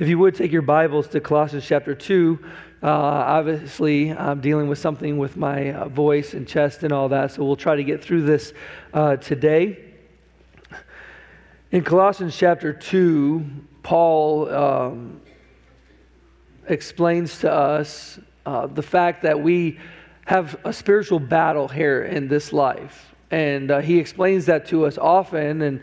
If you would take your Bibles to Colossians chapter 2, uh, obviously I'm dealing with something with my uh, voice and chest and all that, so we'll try to get through this uh, today. In Colossians chapter 2, Paul um, explains to us uh, the fact that we have a spiritual battle here in this life. And uh, he explains that to us often. And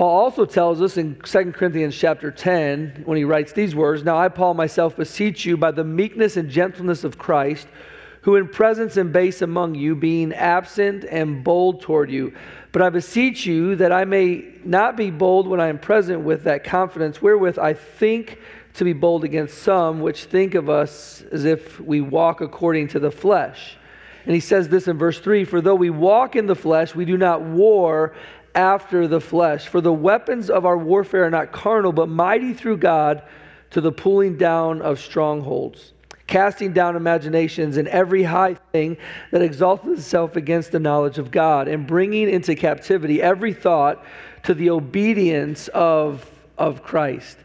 Paul also tells us in 2 Corinthians chapter 10, when he writes these words Now I, Paul, myself beseech you by the meekness and gentleness of Christ, who in presence and base among you, being absent and bold toward you. But I beseech you that I may not be bold when I am present with that confidence wherewith I think to be bold against some which think of us as if we walk according to the flesh. And he says this in verse 3 For though we walk in the flesh, we do not war after the flesh. For the weapons of our warfare are not carnal, but mighty through God to the pulling down of strongholds, casting down imaginations and every high thing that exalts itself against the knowledge of God, and bringing into captivity every thought to the obedience of, of Christ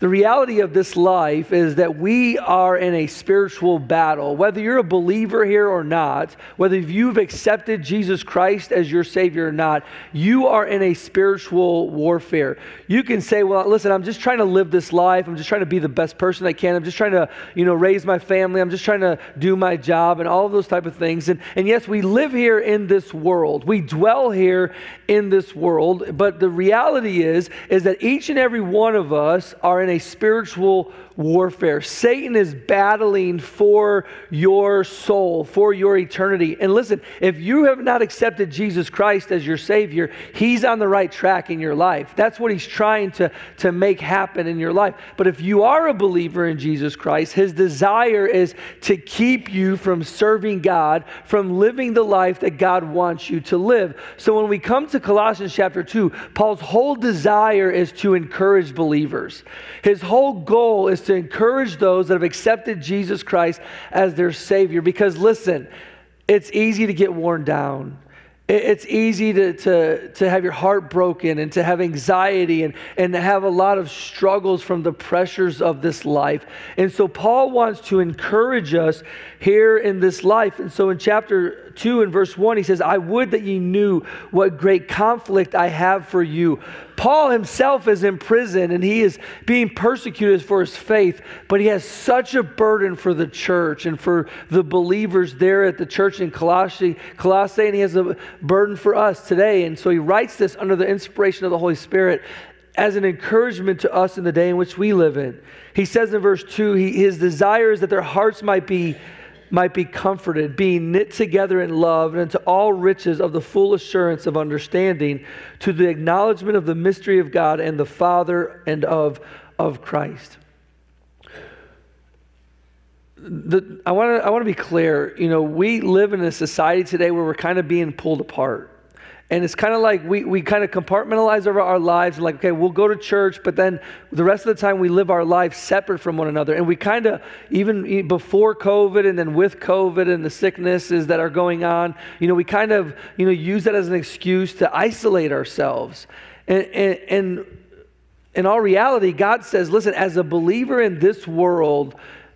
the reality of this life is that we are in a spiritual battle. Whether you're a believer here or not, whether you've accepted Jesus Christ as your Savior or not, you are in a spiritual warfare. You can say, Well, listen, I'm just trying to live this life. I'm just trying to be the best person I can. I'm just trying to, you know, raise my family. I'm just trying to do my job and all of those type of things. And, and yes, we live here in this world. We dwell here in this world. But the reality is, is that each and every one of us are in a spiritual warfare. Satan is battling for your soul, for your eternity. And listen, if you have not accepted Jesus Christ as your Savior, He's on the right track in your life. That's what He's trying to, to make happen in your life. But if you are a believer in Jesus Christ, His desire is to keep you from serving God, from living the life that God wants you to live. So when we come to Colossians chapter 2, Paul's whole desire is to encourage believers. His whole goal is to to encourage those that have accepted Jesus Christ as their Savior. Because listen, it's easy to get worn down. It's easy to, to, to have your heart broken and to have anxiety and, and to have a lot of struggles from the pressures of this life. And so, Paul wants to encourage us here in this life. And so, in chapter 2 and verse 1, he says, I would that ye knew what great conflict I have for you. Paul himself is in prison and he is being persecuted for his faith, but he has such a burden for the church and for the believers there at the church in Colossae, Colossae and he has a burden for us today. And so he writes this under the inspiration of the Holy Spirit as an encouragement to us in the day in which we live in. He says in verse 2 he, his desire is that their hearts might be might be comforted, being knit together in love, and into all riches of the full assurance of understanding, to the acknowledgement of the mystery of God and the Father and of, of Christ. The, I want to I want to be clear. You know, we live in a society today where we're kind of being pulled apart. And it's kind of like we, we kind of compartmentalize our, our lives and like, okay, we'll go to church, but then the rest of the time we live our lives separate from one another. And we kind of, even before COVID and then with COVID and the sicknesses that are going on, you know, we kind of, you know, use that as an excuse to isolate ourselves. And, and, and in all reality, God says, listen, as a believer in this world,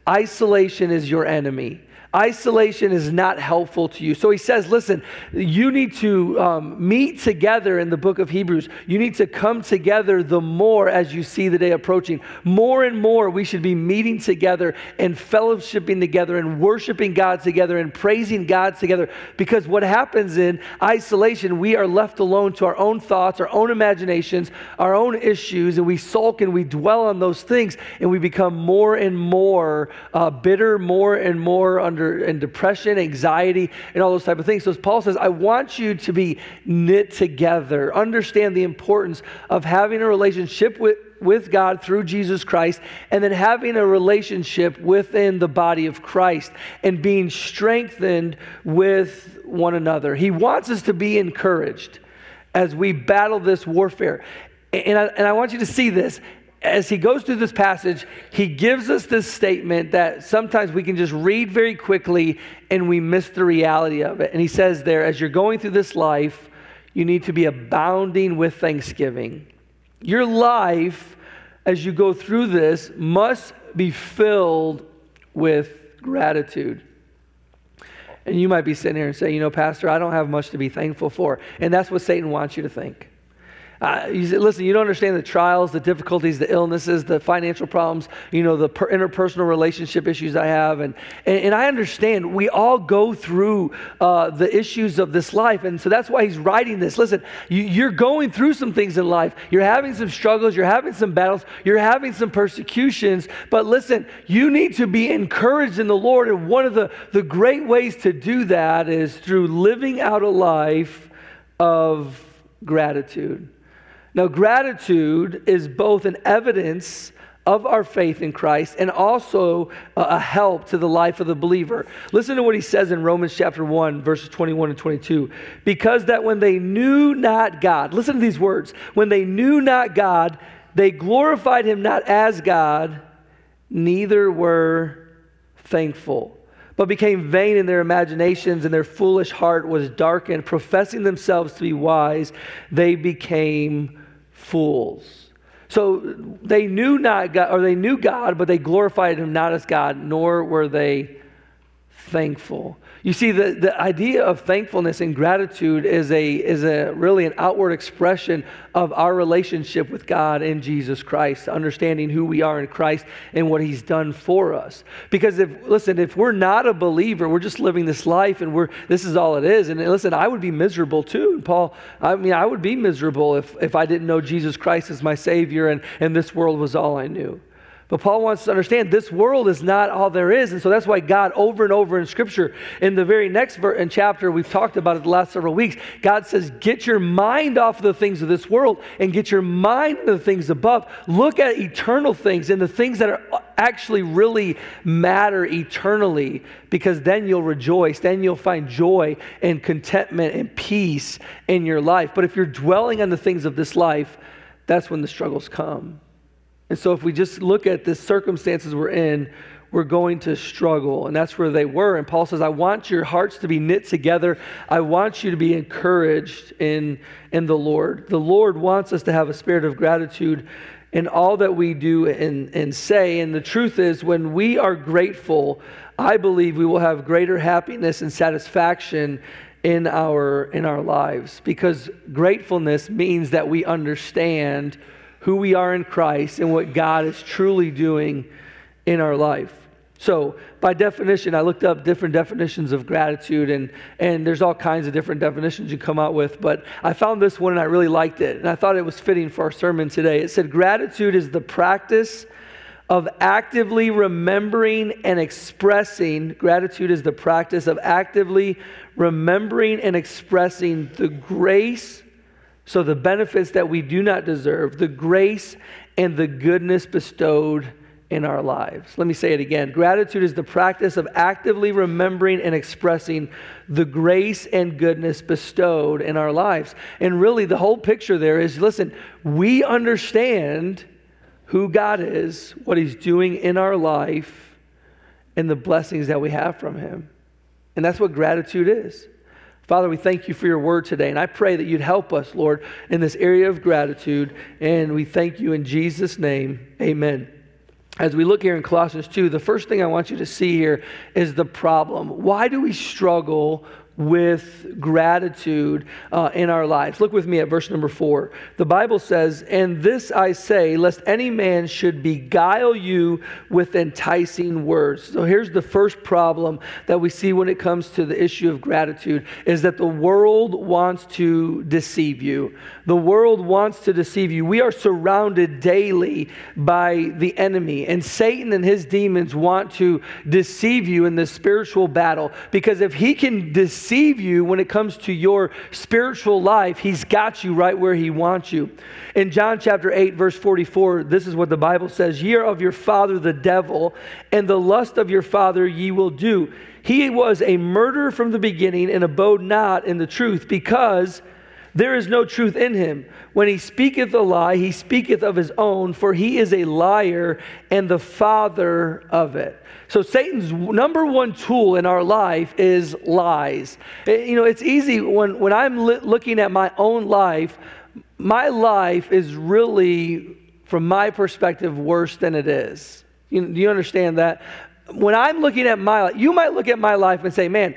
isolation is your enemy. Isolation is not helpful to you. So he says, listen, you need to um, meet together in the book of Hebrews. You need to come together the more as you see the day approaching. More and more, we should be meeting together and fellowshipping together and worshiping God together and praising God together. Because what happens in isolation, we are left alone to our own thoughts, our own imaginations, our own issues, and we sulk and we dwell on those things, and we become more and more uh, bitter, more and more under under and depression, anxiety, and all those type of things. So Paul says, I want you to be knit together. Understand the importance of having a relationship with with God through Jesus Christ, and then having a relationship within the body of Christ and being strengthened with one another. He wants us to be encouraged as we battle this warfare. And I, and I want you to see this as he goes through this passage, he gives us this statement that sometimes we can just read very quickly and we miss the reality of it. And he says there, as you're going through this life, you need to be abounding with thanksgiving. Your life, as you go through this, must be filled with gratitude. And you might be sitting here and say, you know, Pastor, I don't have much to be thankful for. And that's what Satan wants you to think. Uh, you say, listen, you don't understand the trials, the difficulties, the illnesses, the financial problems, you know, the per- interpersonal relationship issues I have. And, and, and, I understand we all go through uh, the issues of this life. And so that's why he's writing this. Listen, you, you're going through some things in life. You're having some struggles. You're having some battles. You're having some persecutions. But listen, you need to be encouraged in the Lord. And one of the, the great ways to do that is through living out a life of gratitude. Now, gratitude is both an evidence of our faith in Christ and also a help to the life of the believer. Listen to what he says in Romans chapter 1, verses 21 and 22. Because that when they knew not God, listen to these words, when they knew not God, they glorified him not as God, neither were thankful but became vain in their imaginations, and their foolish heart was darkened. Professing themselves to be wise, they became fools. So they knew not God, or they knew God, but they glorified him not as God, nor were they thankful. You see, the, the idea of thankfulness and gratitude is a, is a really an outward expression of our relationship with God in Jesus Christ, understanding who we are in Christ and what He's done for us. Because if, listen, if we're not a believer, we're just living this life and we're, this is all it is. And listen, I would be miserable too. And Paul, I mean, I would be miserable if, if I didn't know Jesus Christ as my Savior and, and this world was all I knew. But Paul wants to understand this world is not all there is. And so that's why God, over and over in Scripture, in the very next ver- in chapter, we've talked about it the last several weeks, God says, Get your mind off of the things of this world and get your mind into the things above. Look at eternal things and the things that are uh, actually really matter eternally, because then you'll rejoice. Then you'll find joy and contentment and peace in your life. But if you're dwelling on the things of this life, that's when the struggles come. And so, if we just look at the circumstances we're in, we're going to struggle. And that's where they were. And Paul says, I want your hearts to be knit together. I want you to be encouraged in, in the Lord. The Lord wants us to have a spirit of gratitude in all that we do and, and say. And the truth is, when we are grateful, I believe we will have greater happiness and satisfaction in our, in our lives because gratefulness means that we understand who we are in Christ and what God is truly doing in our life. So, by definition, I looked up different definitions of gratitude, and, and there's all kinds of different definitions you come out with, but I found this one and I really liked it, and I thought it was fitting for our sermon today. It said, Gratitude is the practice of actively remembering and expressing, gratitude is the practice of actively remembering and expressing the grace so, the benefits that we do not deserve, the grace and the goodness bestowed in our lives. Let me say it again. Gratitude is the practice of actively remembering and expressing the grace and goodness bestowed in our lives. And really, the whole picture there is listen, we understand who God is, what He's doing in our life, and the blessings that we have from Him. And that's what gratitude is. Father, we thank you for your word today. And I pray that you'd help us, Lord, in this area of gratitude. And we thank you in Jesus' name. Amen. As we look here in Colossians 2, the first thing I want you to see here is the problem. Why do we struggle with gratitude uh, in our lives. Look with me at verse number four. The Bible says, And this I say, lest any man should beguile you with enticing words. So here's the first problem that we see when it comes to the issue of gratitude is that the world wants to deceive you. The world wants to deceive you. We are surrounded daily by the enemy, and Satan and his demons want to deceive you in this spiritual battle because if he can deceive deceive you when it comes to your spiritual life, he's got you right where he wants you. In John chapter 8, verse 44, this is what the Bible says Ye are of your father the devil, and the lust of your father ye will do. He was a murderer from the beginning and abode not in the truth, because there is no truth in him. When he speaketh a lie, he speaketh of his own, for he is a liar and the father of it. So, Satan's number one tool in our life is lies. Eh, you know, it's easy when, when I'm looking at my own life, my life is really, from my perspective, worse than it is. You, do you understand that? When I'm looking at my life, you might look at my life and say, man,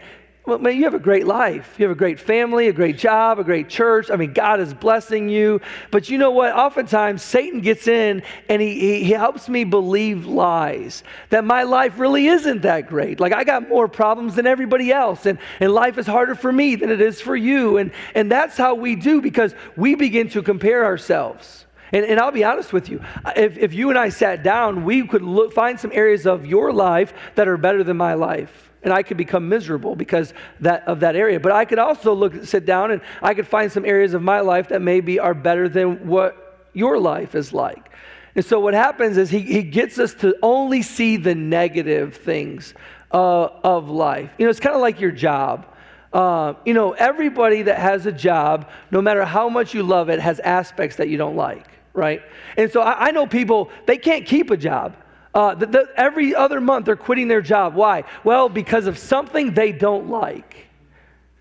well, man, you have a great life. You have a great family, a great job, a great church. I mean, God is blessing you. But you know what? Oftentimes, Satan gets in and he, he, he helps me believe lies that my life really isn't that great. Like, I got more problems than everybody else, and, and life is harder for me than it is for you. And, and that's how we do because we begin to compare ourselves. And, and, I'll be honest with you, if, if you and I sat down, we could look, find some areas of your life that are better than my life and I could become miserable because that, of that area. But I could also look, sit down, and I could find some areas of my life that maybe are better than what your life is like. And so what happens is he, he gets us to only see the negative things uh, of life. You know, it's kind of like your job. Uh, you know, everybody that has a job, no matter how much you love it, has aspects that you don't like, right? And so I, I know people, they can't keep a job. Uh, every other month, they're quitting their job. Why? Well, because of something they don't like.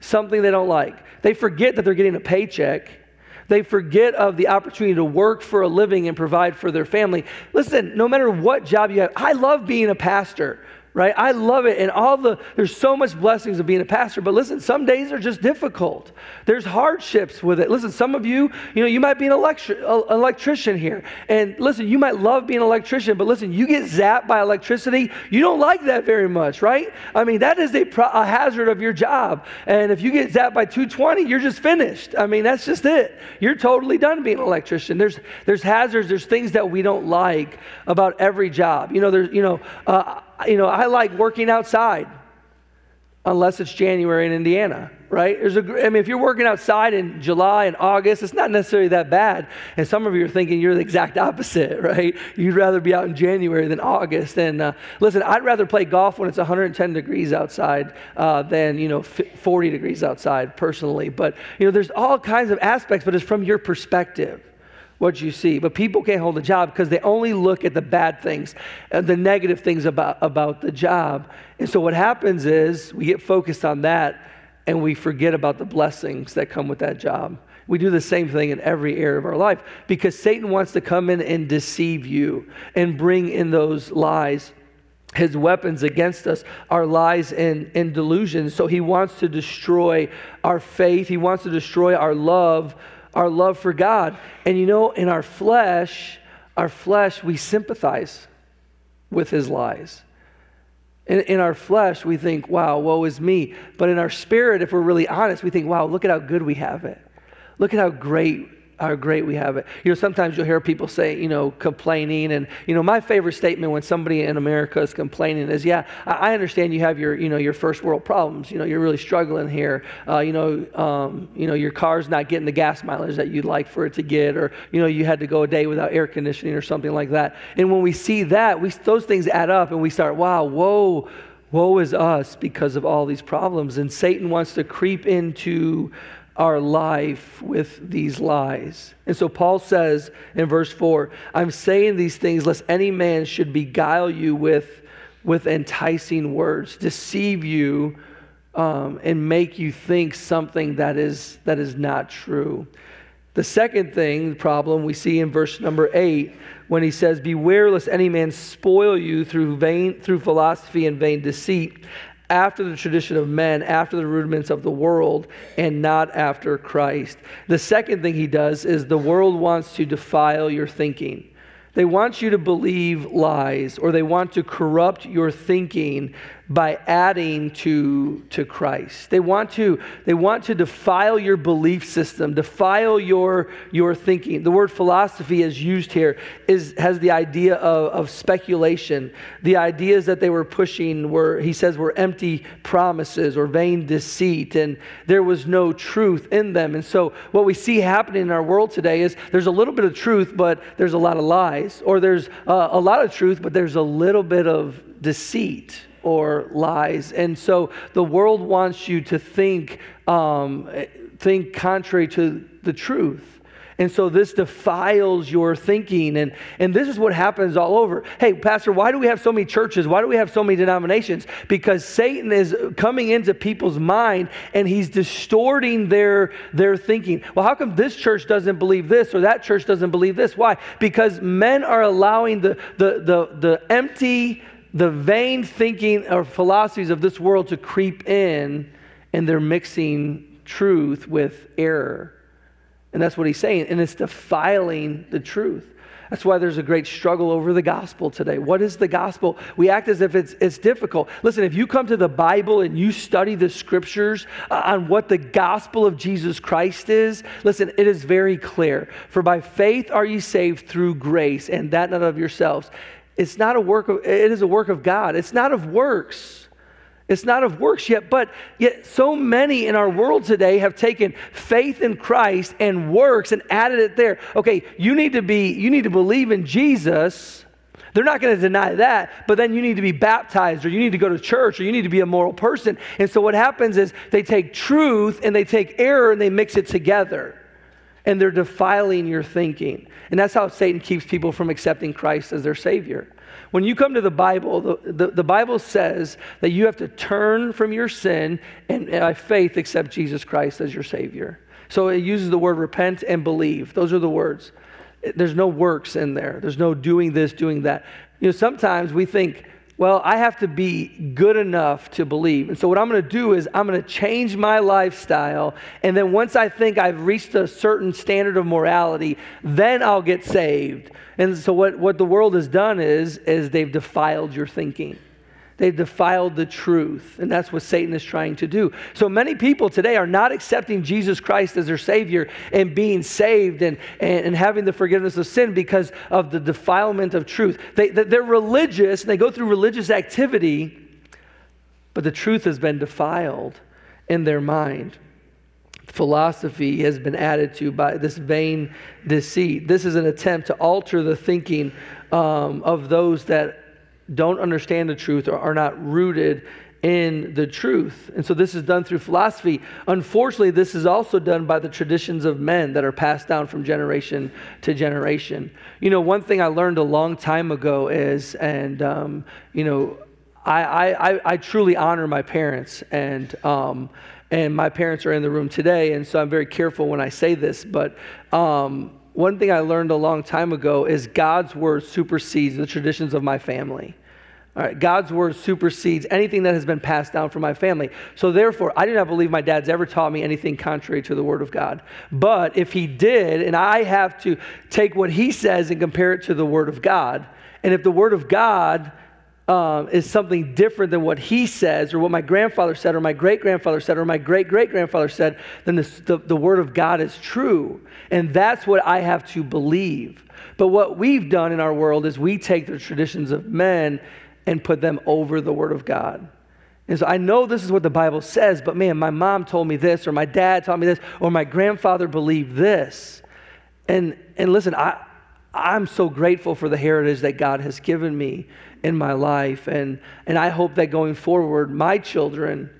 Something they don't like. They forget that they're getting a paycheck. They forget of the opportunity to work for a living and provide for their family. Listen, no matter what job you have, I love being a pastor right? I love it. And all the, there's so much blessings of being a pastor. But listen, some days are just difficult. There's hardships with it. Listen, some of you, you know, you might be an electri- electrician here. And listen, you might love being an electrician, but listen, you get zapped by electricity. You don't like that very much, right? I mean, that is a, pro- a hazard of your job. And if you get zapped by 220, you're just finished. I mean, that's just it. You're totally done being an electrician. There's, there's hazards, there's things that we don't like about every job. You know, there's, you know, uh, you know, I like working outside unless it's January in Indiana, right? There's a, I mean, if you're working outside in July and August, it's not necessarily that bad. And some of you are thinking you're the exact opposite, right? You'd rather be out in January than August. And uh, listen, I'd rather play golf when it's 110 degrees outside uh, than, you know, 40 degrees outside personally. But, you know, there's all kinds of aspects, but it's from your perspective what you see. But people can't hold a job because they only look at the bad things and the negative things about, about the job. And so what happens is we get focused on that and we forget about the blessings that come with that job. We do the same thing in every area of our life because Satan wants to come in and deceive you and bring in those lies. His weapons against us are lies and, and delusions. So he wants to destroy our faith, he wants to destroy our love our love for God. And you know, in our flesh, our flesh, we sympathize with his lies. In, in, our flesh, we think, wow, woe is me. But in our spirit, if we're really honest, we think, wow, look at how good we have it. Look at how great how great we have it. You know, sometimes you'll hear people say, you know, complaining. And, you know, my favorite statement when somebody in America is complaining is, yeah, I, understand you have your, you know, your first world problems. You know, you're really struggling here. Uh, you know, um, you know, your car's not getting the gas mileage that you'd like for it to get, or, you know, you had to go a day without air conditioning or something like that. And when we see that, we, those things add up and we start, wow, whoa, woe is us because of all these problems. And Satan wants to creep into our life with these lies. And so Paul says in verse 4 I'm saying these things lest any man should beguile you with, with enticing words, deceive you, um, and make you think something that is, that is not true. The second thing, the problem we see in verse number 8 when he says, Beware lest any man spoil you through vain through philosophy and vain deceit, after the tradition of men, after the rudiments of the world, and not after Christ. The second thing he does is the world wants to defile your thinking. They want you to believe lies or they want to corrupt your thinking by adding to, to Christ. They want to, they want to defile your belief system, defile your, your thinking. The word philosophy is used here is, has the idea of, of speculation. The ideas that they were pushing were, he says, were empty promises or vain deceit, and there was no truth in them. And so what we see happening in our world today is there's a little bit of truth, but there's a lot of lies, or there's uh, a lot of truth, but there's a little bit of deceit or lies. And so the world wants you to think, um, think contrary to the truth. And so this defiles your thinking. And, and this is what happens all over. Hey, Pastor, why do we have so many churches? Why do we have so many denominations? Because Satan is coming into people's mind and he's distorting their, their thinking. Well, how come this church doesn't believe this or that church doesn't believe this? Why? Because men are allowing the, the, the, the empty, the vain thinking or philosophies of this world to creep in and they're mixing truth with error. And that's what he's saying. And it's defiling the truth. That's why there's a great struggle over the gospel today. What is the gospel? We act as if it's, it's difficult. Listen, if you come to the Bible and you study the scriptures uh, on what the gospel of Jesus Christ is, listen, it is very clear. For by faith are ye saved through grace, and that not of yourselves. It's not a work of, it is a work of God. It's not of works. It's not of works yet, but yet so many in our world today have taken faith in Christ and works and added it there. Okay, you need to be you need to believe in Jesus. They're not going to deny that, but then you need to be baptized or you need to go to church or you need to be a moral person. And so what happens is they take truth and they take error and they mix it together. And they're defiling your thinking. And that's how Satan keeps people from accepting Christ as their savior. When you come to the Bible, the, the, the, Bible says that you have to turn from your sin and by faith accept Jesus Christ as your Savior. So it uses the word repent and believe. Those are the words. There's no works in there, there's no doing this, doing that. You know, sometimes we think, well, I have to be good enough to believe. And so, what I'm going to do is, I'm going to change my lifestyle. And then, once I think I've reached a certain standard of morality, then I'll get saved. And so, what, what the world has done is, is they've defiled your thinking. They've defiled the truth, and that's what Satan is trying to do. So many people today are not accepting Jesus Christ as their Savior and being saved and, and, and having the forgiveness of sin because of the defilement of truth. They, they're religious and they go through religious activity, but the truth has been defiled in their mind. Philosophy has been added to by this vain deceit. This is an attempt to alter the thinking um, of those that don't understand the truth or are not rooted in the truth. And so this is done through philosophy. Unfortunately, this is also done by the traditions of men that are passed down from generation to generation. You know, one thing I learned a long time ago is, and, um, you know, I, I, I, truly honor my parents, and, um, and my parents are in the room today, and so I'm very careful when I say this, but um, one thing I learned a long time ago is God's word supersedes the traditions of my family. All right, God's word supersedes anything that has been passed down from my family. So therefore, I do not believe my dad's ever taught me anything contrary to the word of God. But if he did, and I have to take what he says and compare it to the word of God, and if the word of God um, is something different than what he says, or what my grandfather said, or my great grandfather said, or my great great grandfather said, then this, the, the word of God is true. And that's what I have to believe. But what we've done in our world is we take the traditions of men and put them over the word of God. And so I know this is what the Bible says, but man, my mom told me this, or my dad told me this, or my grandfather believed this. And, and listen, I, I'm so grateful for the heritage that God has given me in my life. And, and I hope that going forward, my children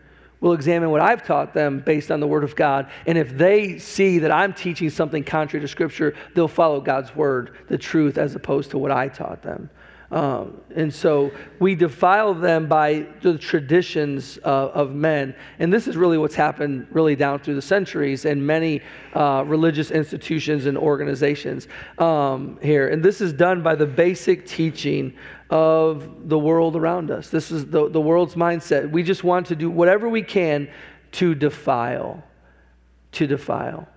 will examine what I've taught them based on the Word of God. And if they see that I'm teaching something contrary to Scripture, they'll follow God's Word, the truth, as opposed to what I taught them. Um, and so we defile them by the traditions uh, of men. And this is really what's happened really down through the centuries in many uh, religious institutions and organizations um, here. And this is done by the basic teaching of the world around us. This is the, the world's mindset. We just want to do whatever we can to defile, to defile.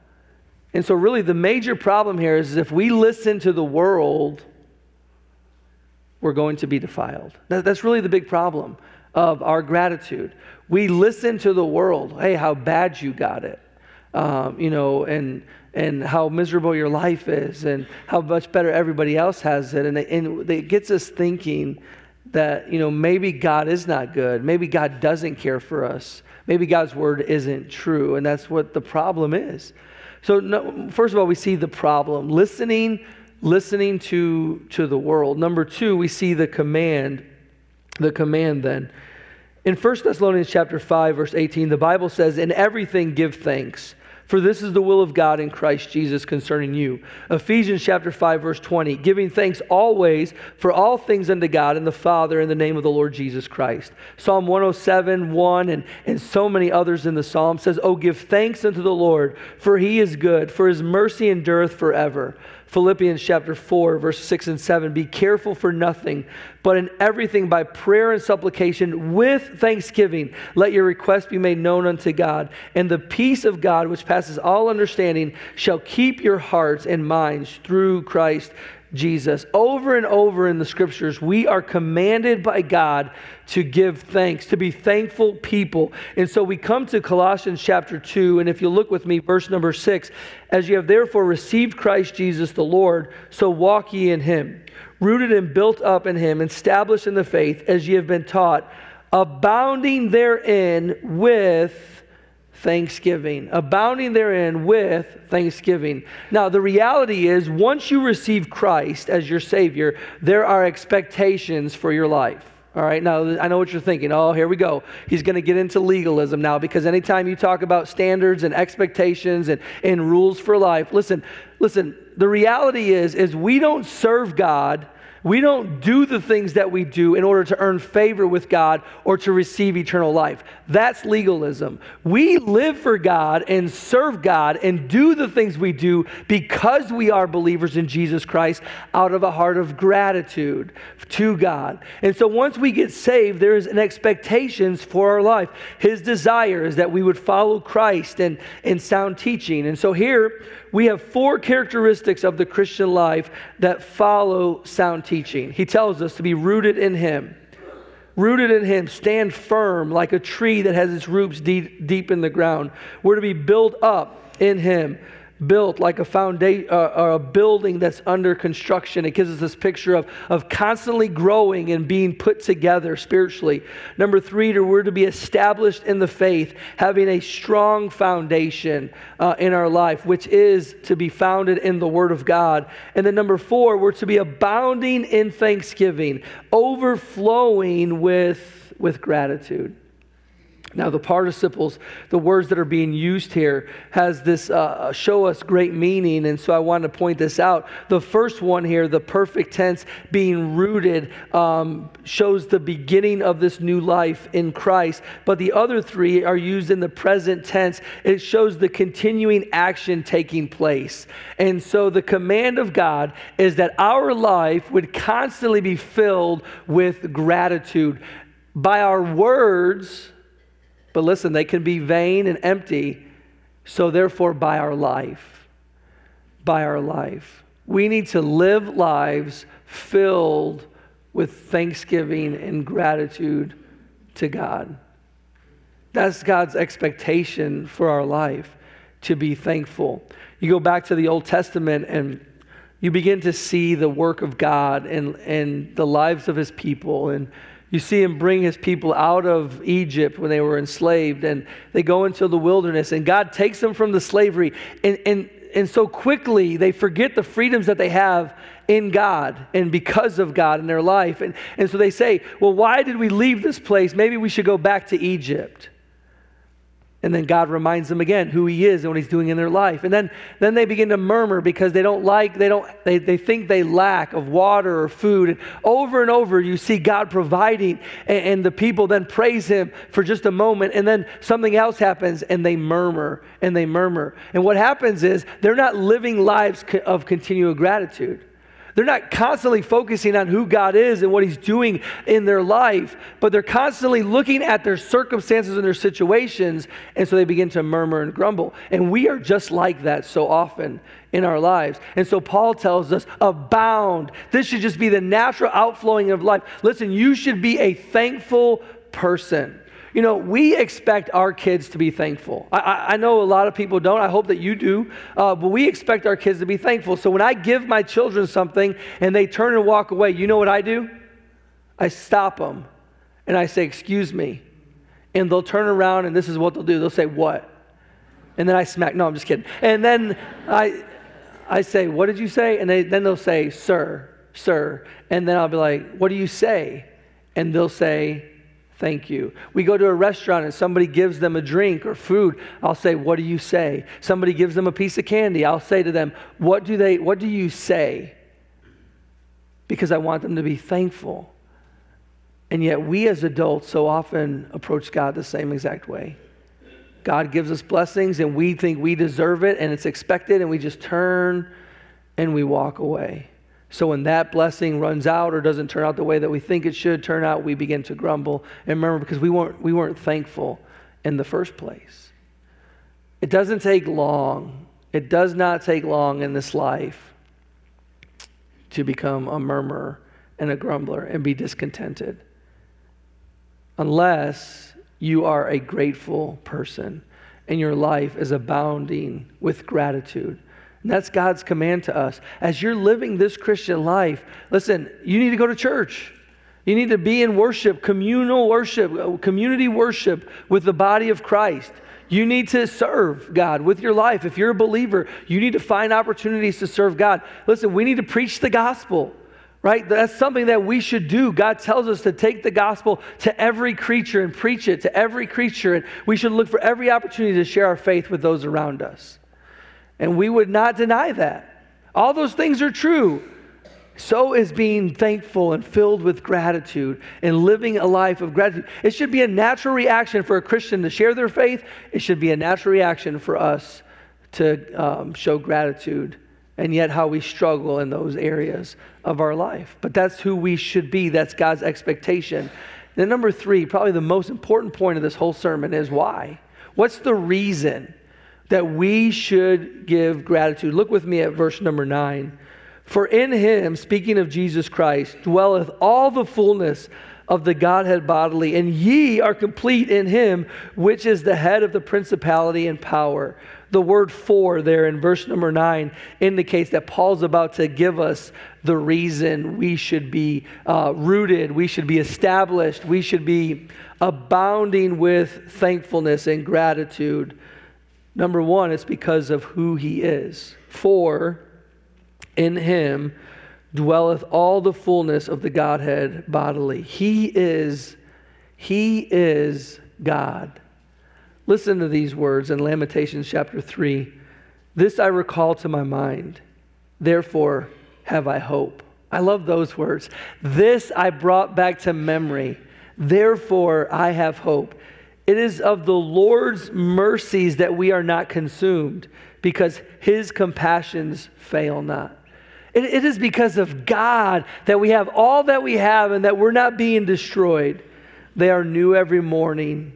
And so, really, the major problem here is if we listen to the world, we're going to be defiled. That, that's really the big problem. of our gratitude. We listen to the world. Hey, how bad you got it. Um, you know, and and how miserable your life is and how much better everybody else has it. And it, and it gets us thinking that, you know, maybe God is not good. Maybe God doesn't care for us. Maybe God's word isn't true. And that's what the problem is. So, no, first of all, we see the problem listening, listening to, to the world. Number two, we see the command. The command then. In 1 Thessalonians chapter 5, verse 18, the Bible says, In everything give thanks for this is the will of God in Christ Jesus concerning you. Ephesians chapter 5 verse 20, giving thanks always for all things unto God and the Father in the name of the Lord Jesus Christ. Psalm 107, 1 and, and so many others in the Psalm says, Oh, give thanks unto the Lord, for he is good, for his mercy endureth forever. Philippians chapter 4, verse 6 and 7. Be careful for nothing, but in everything by prayer and supplication with thanksgiving, let your requests be made known unto God. And the peace of God, which passes all understanding, shall keep your hearts and minds through Christ Jesus. Over and over in the scriptures, we are commanded by God to give thanks, to be thankful people. And so we come to Colossians chapter 2, and if you look with me, verse number 6 As you have therefore received Christ Jesus the Lord, so walk ye in him, rooted and built up in him, established in the faith, as ye have been taught, abounding therein with thanksgiving, abounding therein with thanksgiving. Now, the reality is, once you receive Christ as your Savior, there are expectations for your life. All right, now I know what you're thinking. Oh, here we go. He's going to get into legalism now because anytime you talk about standards and expectations and, and rules for life, listen, listen, the reality is, is we don't serve God we don't do the things that we do in order to earn favor with God or to receive eternal life. That's legalism. We live for God and serve God and do the things we do because we are believers in Jesus Christ out of a heart of gratitude to God. And so once we get saved, there is an expectations for our life. His desire is that we would follow Christ and in sound teaching. And so here we have four characteristics of the Christian life that follow sound teaching. He tells us to be rooted in Him. Rooted in Him, stand firm like a tree that has its roots deep, deep in the ground. We're to be built up in Him built like a foundation uh, or a building that's under construction. It gives us this picture of, of constantly growing and being put together spiritually. Number three, we're to be established in the faith, having a strong foundation uh, in our life, which is to be founded in the Word of God. And then number four, we're to be abounding in thanksgiving, overflowing with, with gratitude. Now, the participles, the words that are being used here, has this uh, show us great meaning, and so I want to point this out. The first one here, the perfect tense, being rooted, um, shows the beginning of this new life in Christ. But the other three are used in the present tense. It shows the continuing action taking place. And so the command of God is that our life would constantly be filled with gratitude by our words but listen, they can be vain and empty. So, therefore, by our life, by our life, we need to live lives filled with thanksgiving and gratitude to God. That's God's expectation for our life to be thankful. You go back to the Old Testament and you begin to see the work of God and, and the lives of his people. And you see him bring his people out of Egypt when they were enslaved, and they go into the wilderness, and God takes them from the slavery. And, and, and so quickly, they forget the freedoms that they have in God and because of God in their life. And, and so they say, Well, why did we leave this place? Maybe we should go back to Egypt. And then God reminds them again who He is and what He's doing in their life. And then, then they begin to murmur because they don't like, they don't, they, they think they lack of water or food. And over and over you see God providing, and, and the people then praise Him for just a moment, and then something else happens and they murmur and they murmur. And what happens is they're not living lives of continual gratitude. They're not constantly focusing on who God is and what He's doing in their life, but they're constantly looking at their circumstances and their situations, and so they begin to murmur and grumble. And we are just like that so often in our lives. And so Paul tells us, abound. This should just be the natural outflowing of life. Listen, you should be a thankful person. You know, we expect our kids to be thankful. I, I know a lot of people don't. I hope that you do. Uh, but we expect our kids to be thankful. So when I give my children something and they turn and walk away, you know what I do? I stop them and I say, Excuse me. And they'll turn around and this is what they'll do. They'll say, What? And then I smack. No, I'm just kidding. And then I, I say, What did you say? And they, then they'll say, Sir, sir. And then I'll be like, What do you say? And they'll say, Thank you. We go to a restaurant and somebody gives them a drink or food. I'll say, What do you say? Somebody gives them a piece of candy. I'll say to them, What do, they, what do you say? Because I want them to be thankful. And yet, we as adults so often approach God the same exact way. God gives us blessings and we think we deserve it and it's expected, and we just turn and we walk away. So when that blessing runs out or doesn't turn out the way that we think it should turn out, we begin to grumble. And remember, because we weren't, we weren't thankful in the first place. It doesn't take long, it does not take long in this life to become a murmurer and a grumbler and be discontented. Unless you are a grateful person and your life is abounding with gratitude and that's God's command to us. As you're living this Christian life, listen, you need to go to church. You need to be in worship, communal worship, uh, community worship with the body of Christ. You need to serve God with your life. If you're a believer, you need to find opportunities to serve God. Listen, we need to preach the gospel, right? That's something that we should do. God tells us to take the gospel to every creature and preach it to every creature. And we should look for every opportunity to share our faith with those around us. And we would not deny that. All those things are true. So is being thankful and filled with gratitude and living a life of gratitude. It should be a natural reaction for a Christian to share their faith. It should be a natural reaction for us to um, show gratitude and yet how we struggle in those areas of our life. But that's who we should be. That's God's expectation. Then, number three, probably the most important point of this whole sermon is why? What's the reason? That we should give gratitude. Look with me at verse number nine. For in him, speaking of Jesus Christ, dwelleth all the fullness of the Godhead bodily, and ye are complete in him, which is the head of the principality and power. The word for there in verse number nine indicates that Paul's about to give us the reason we should be uh, rooted, we should be established, we should be abounding with thankfulness and gratitude. Number one, it's because of who he is. For in him dwelleth all the fullness of the Godhead bodily. He is, he is God. Listen to these words in Lamentations chapter 3. This I recall to my mind, therefore have I hope. I love those words. This I brought back to memory, therefore I have hope. It is of the Lord's mercies that we are not consumed, because his compassions fail not. It, it is because of God that we have all that we have and that we're not being destroyed. They are new every morning.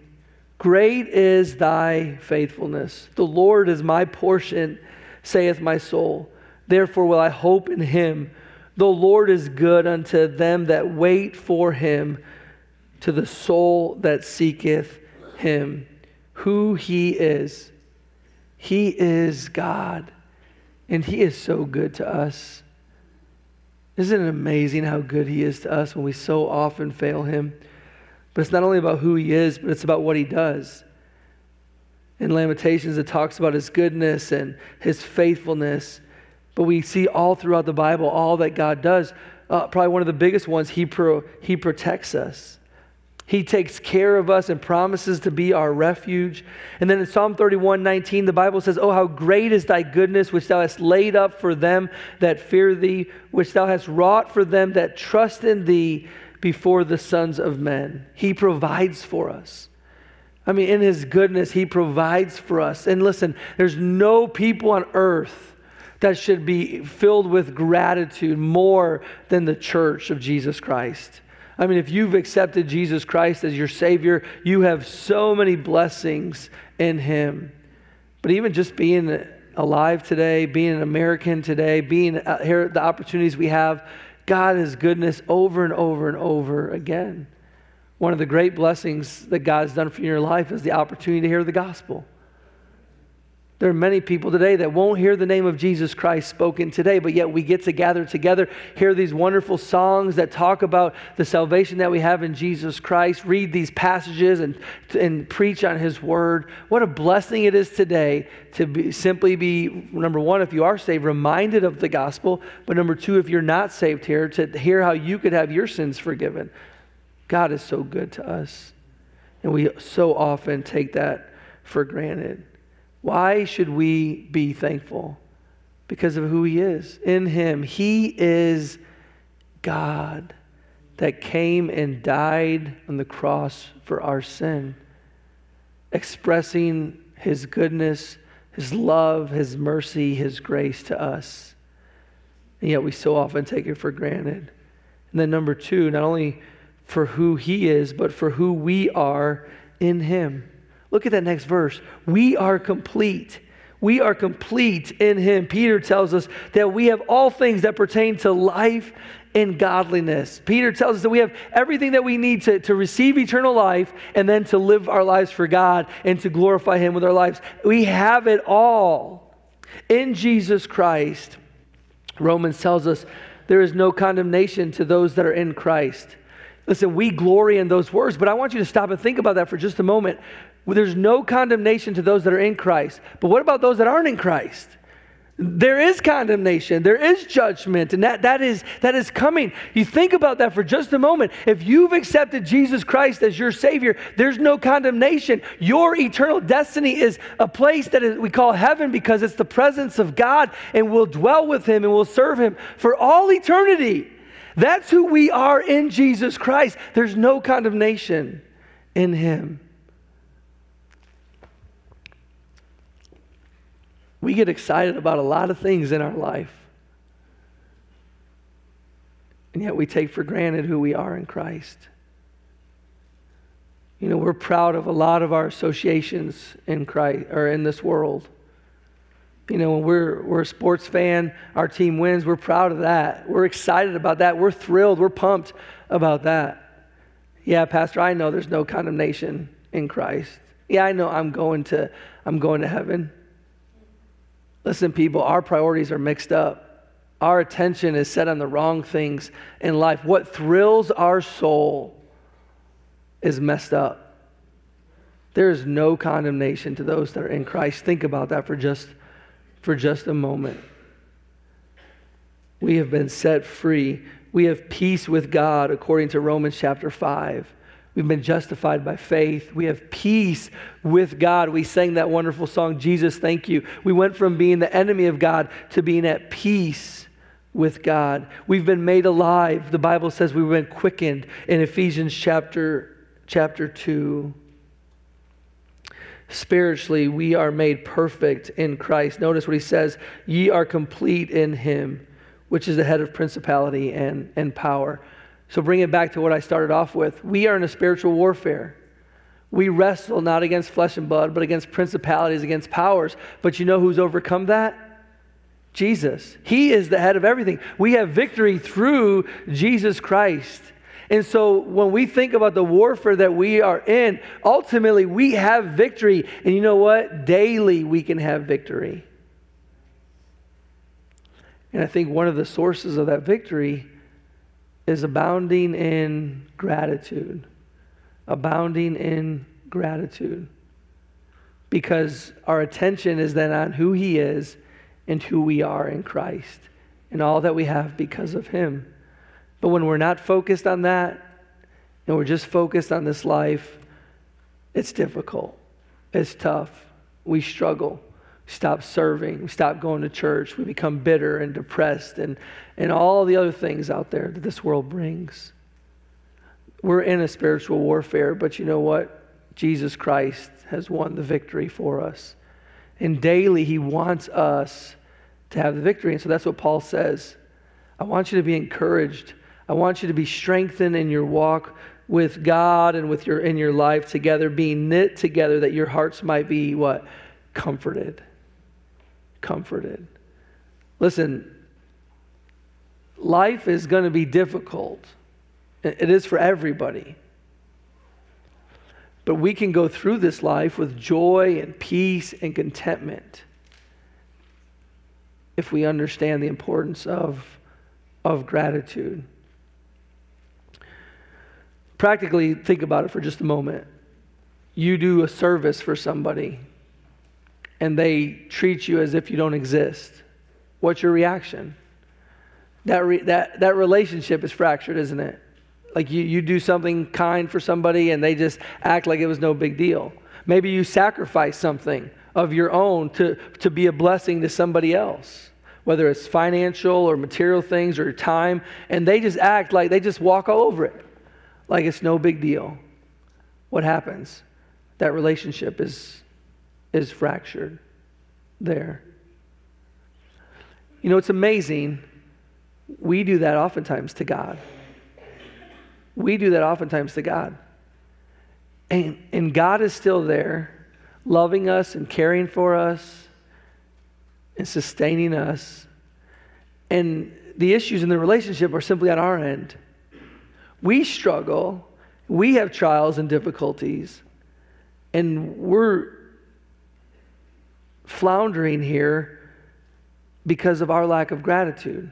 Great is thy faithfulness. The Lord is my portion, saith my soul. Therefore will I hope in him. The Lord is good unto them that wait for him, to the soul that seeketh him who he is. He is God, and he is so good to us. Isn't it amazing how good he is to us when we so often fail him? But it's not only about who he is, but it's about what he does. In Lamentations, it talks about his goodness and his faithfulness. But we see all throughout the Bible all that God does. Uh, probably one of the biggest ones, he, pro, he protects us. He takes care of us and promises to be our refuge. And then in Psalm 31 19, the Bible says, Oh, how great is thy goodness, which thou hast laid up for them that fear thee, which thou hast wrought for them that trust in thee before the sons of men. He provides for us. I mean, in his goodness, he provides for us. And listen, there's no people on earth that should be filled with gratitude more than the church of Jesus Christ. I mean, if you've accepted Jesus Christ as your Savior, you have so many blessings in Him. But even just being alive today, being an American today, being here, the opportunities we have, God is goodness over and over and over again. One of the great blessings that God's done for your life is the opportunity to hear the gospel. There are many people today that won't hear the name of Jesus Christ spoken today, but yet we get to gather together, hear these wonderful songs that talk about the salvation that we have in Jesus Christ, read these passages and, and preach on His Word. What a blessing it is today to be, simply be, number one, if you are saved, reminded of the gospel, but number two, if you're not saved here, to hear how you could have your sins forgiven. God is so good to us, and we so often take that for granted. Why should we be thankful? Because of who He is. In Him, He is God that came and died on the cross for our sin, expressing His goodness, His love, His mercy, His grace to us. And yet we so often take it for granted. And then, number two, not only for who He is, but for who we are in Him. Look at that next verse. We are complete. We are complete in Him. Peter tells us that we have all things that pertain to life and godliness. Peter tells us that we have everything that we need to, to receive eternal life and then to live our lives for God and to glorify Him with our lives. We have it all in Jesus Christ. Romans tells us there is no condemnation to those that are in Christ. Listen, we glory in those words, but I want you to stop and think about that for just a moment. There's no condemnation to those that are in Christ. But what about those that aren't in Christ? There is condemnation, there is judgment, and that, that, is, that is coming. You think about that for just a moment. If you've accepted Jesus Christ as your Savior, there's no condemnation. Your eternal destiny is a place that is, we call heaven because it's the presence of God, and we'll dwell with Him and we'll serve Him for all eternity. That's who we are in Jesus Christ. There's no condemnation in Him. We get excited about a lot of things in our life. And yet we take for granted who we are in Christ. You know, we're proud of a lot of our associations in Christ or in this world. You know, when we're, we're a sports fan, our team wins, we're proud of that. We're excited about that. We're thrilled. We're pumped about that. Yeah, Pastor, I know there's no condemnation in Christ. Yeah, I know I'm going to I'm going to heaven. Listen, people, our priorities are mixed up. Our attention is set on the wrong things in life. What thrills our soul is messed up. There is no condemnation to those that are in Christ. Think about that for just, for just a moment. We have been set free. We have peace with God according to Romans chapter 5. We've been justified by faith. We have peace with God. We sang that wonderful song, Jesus, Thank You. We went from being the enemy of God to being at peace with God. We've been made alive. The Bible says we've been quickened in Ephesians chapter, chapter 2. Spiritually, we are made perfect in Christ. Notice what he says Ye are complete in him, which is the head of principality and, and power. So bring it back to what I started off with. We are in a spiritual warfare. We wrestle not against flesh and blood, but against principalities, against powers. But you know who's overcome that? Jesus. He is the head of everything. We have victory through Jesus Christ. And so when we think about the warfare that we are in, ultimately we have victory. And you know what? Daily we can have victory. And I think one of the sources of that victory is abounding in gratitude. Abounding in gratitude. Because our attention is then on who He is and who we are in Christ and all that we have because of Him. But when we're not focused on that and we're just focused on this life, it's difficult. It's tough. We struggle stop serving, we stop going to church, we become bitter and depressed and, and all the other things out there that this world brings. We're in a spiritual warfare, but you know what? Jesus Christ has won the victory for us. And daily, he wants us to have the victory. And so that's what Paul says. I want you to be encouraged. I want you to be strengthened in your walk with God and with your in your life together, being knit together that your hearts might be what? Comforted comforted. Listen, life is going to be difficult. It is for everybody. But we can go through this life with joy and peace and contentment if we understand the importance of, of gratitude. Practically, think about it for just a moment. You do a service for somebody, and they treat you as if you don't exist. What's your reaction? That, re- that, that relationship is fractured, isn't it? Like you, you do something kind for somebody and they just act like it was no big deal. Maybe you sacrifice something of your own to, to be a blessing to somebody else, whether it's financial or material things or time, and they just act like they just walk all over it, like it's no big deal. What happens? That relationship is, is fractured there. You know, it's amazing. We do that oftentimes to God. We do that oftentimes to God. And, and God is still there, loving us and caring for us and sustaining us. And the issues in the relationship are simply on our end. We struggle, we have trials and difficulties, and we're floundering here because of our lack of gratitude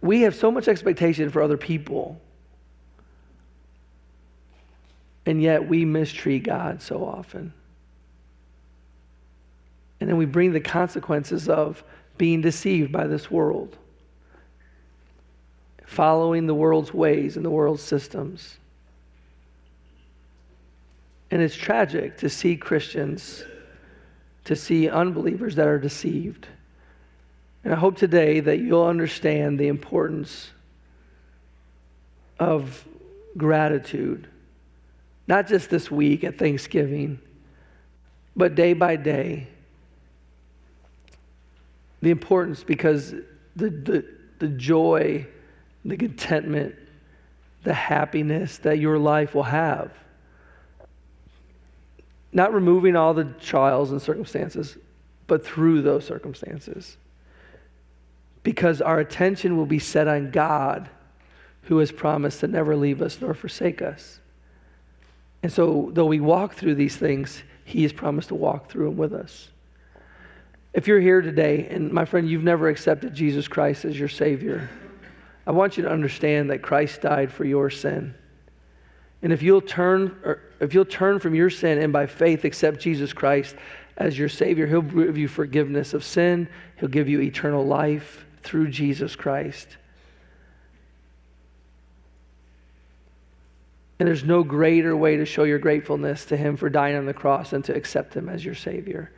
we have so much expectation for other people, and yet we mistreat God so often. And then we bring the consequences of being deceived by this world, following the world's ways and the world's systems. And it's tragic to see Christians, to see unbelievers that are deceived. And I hope today that you'll understand the importance of gratitude, not just this week at Thanksgiving, but day by day. The importance because the, the, the joy, the contentment, the happiness that your life will have. Not removing all the trials and circumstances, but through those circumstances because our attention will be set on God, who has promised to never leave us nor forsake us. And so, though we walk through these things, He has promised to walk through them with us. If you're here today, and my friend, you've never accepted Jesus Christ as your Savior, I want you to understand that Christ died for your sin. And if you'll turn, or if you'll turn from your sin and by faith accept Jesus Christ as your Savior, He'll give you forgiveness of sin, He'll give you eternal life, through Jesus Christ. And there's no greater way to show your gratefulness to Him for dying on the cross than to accept Him as your Savior.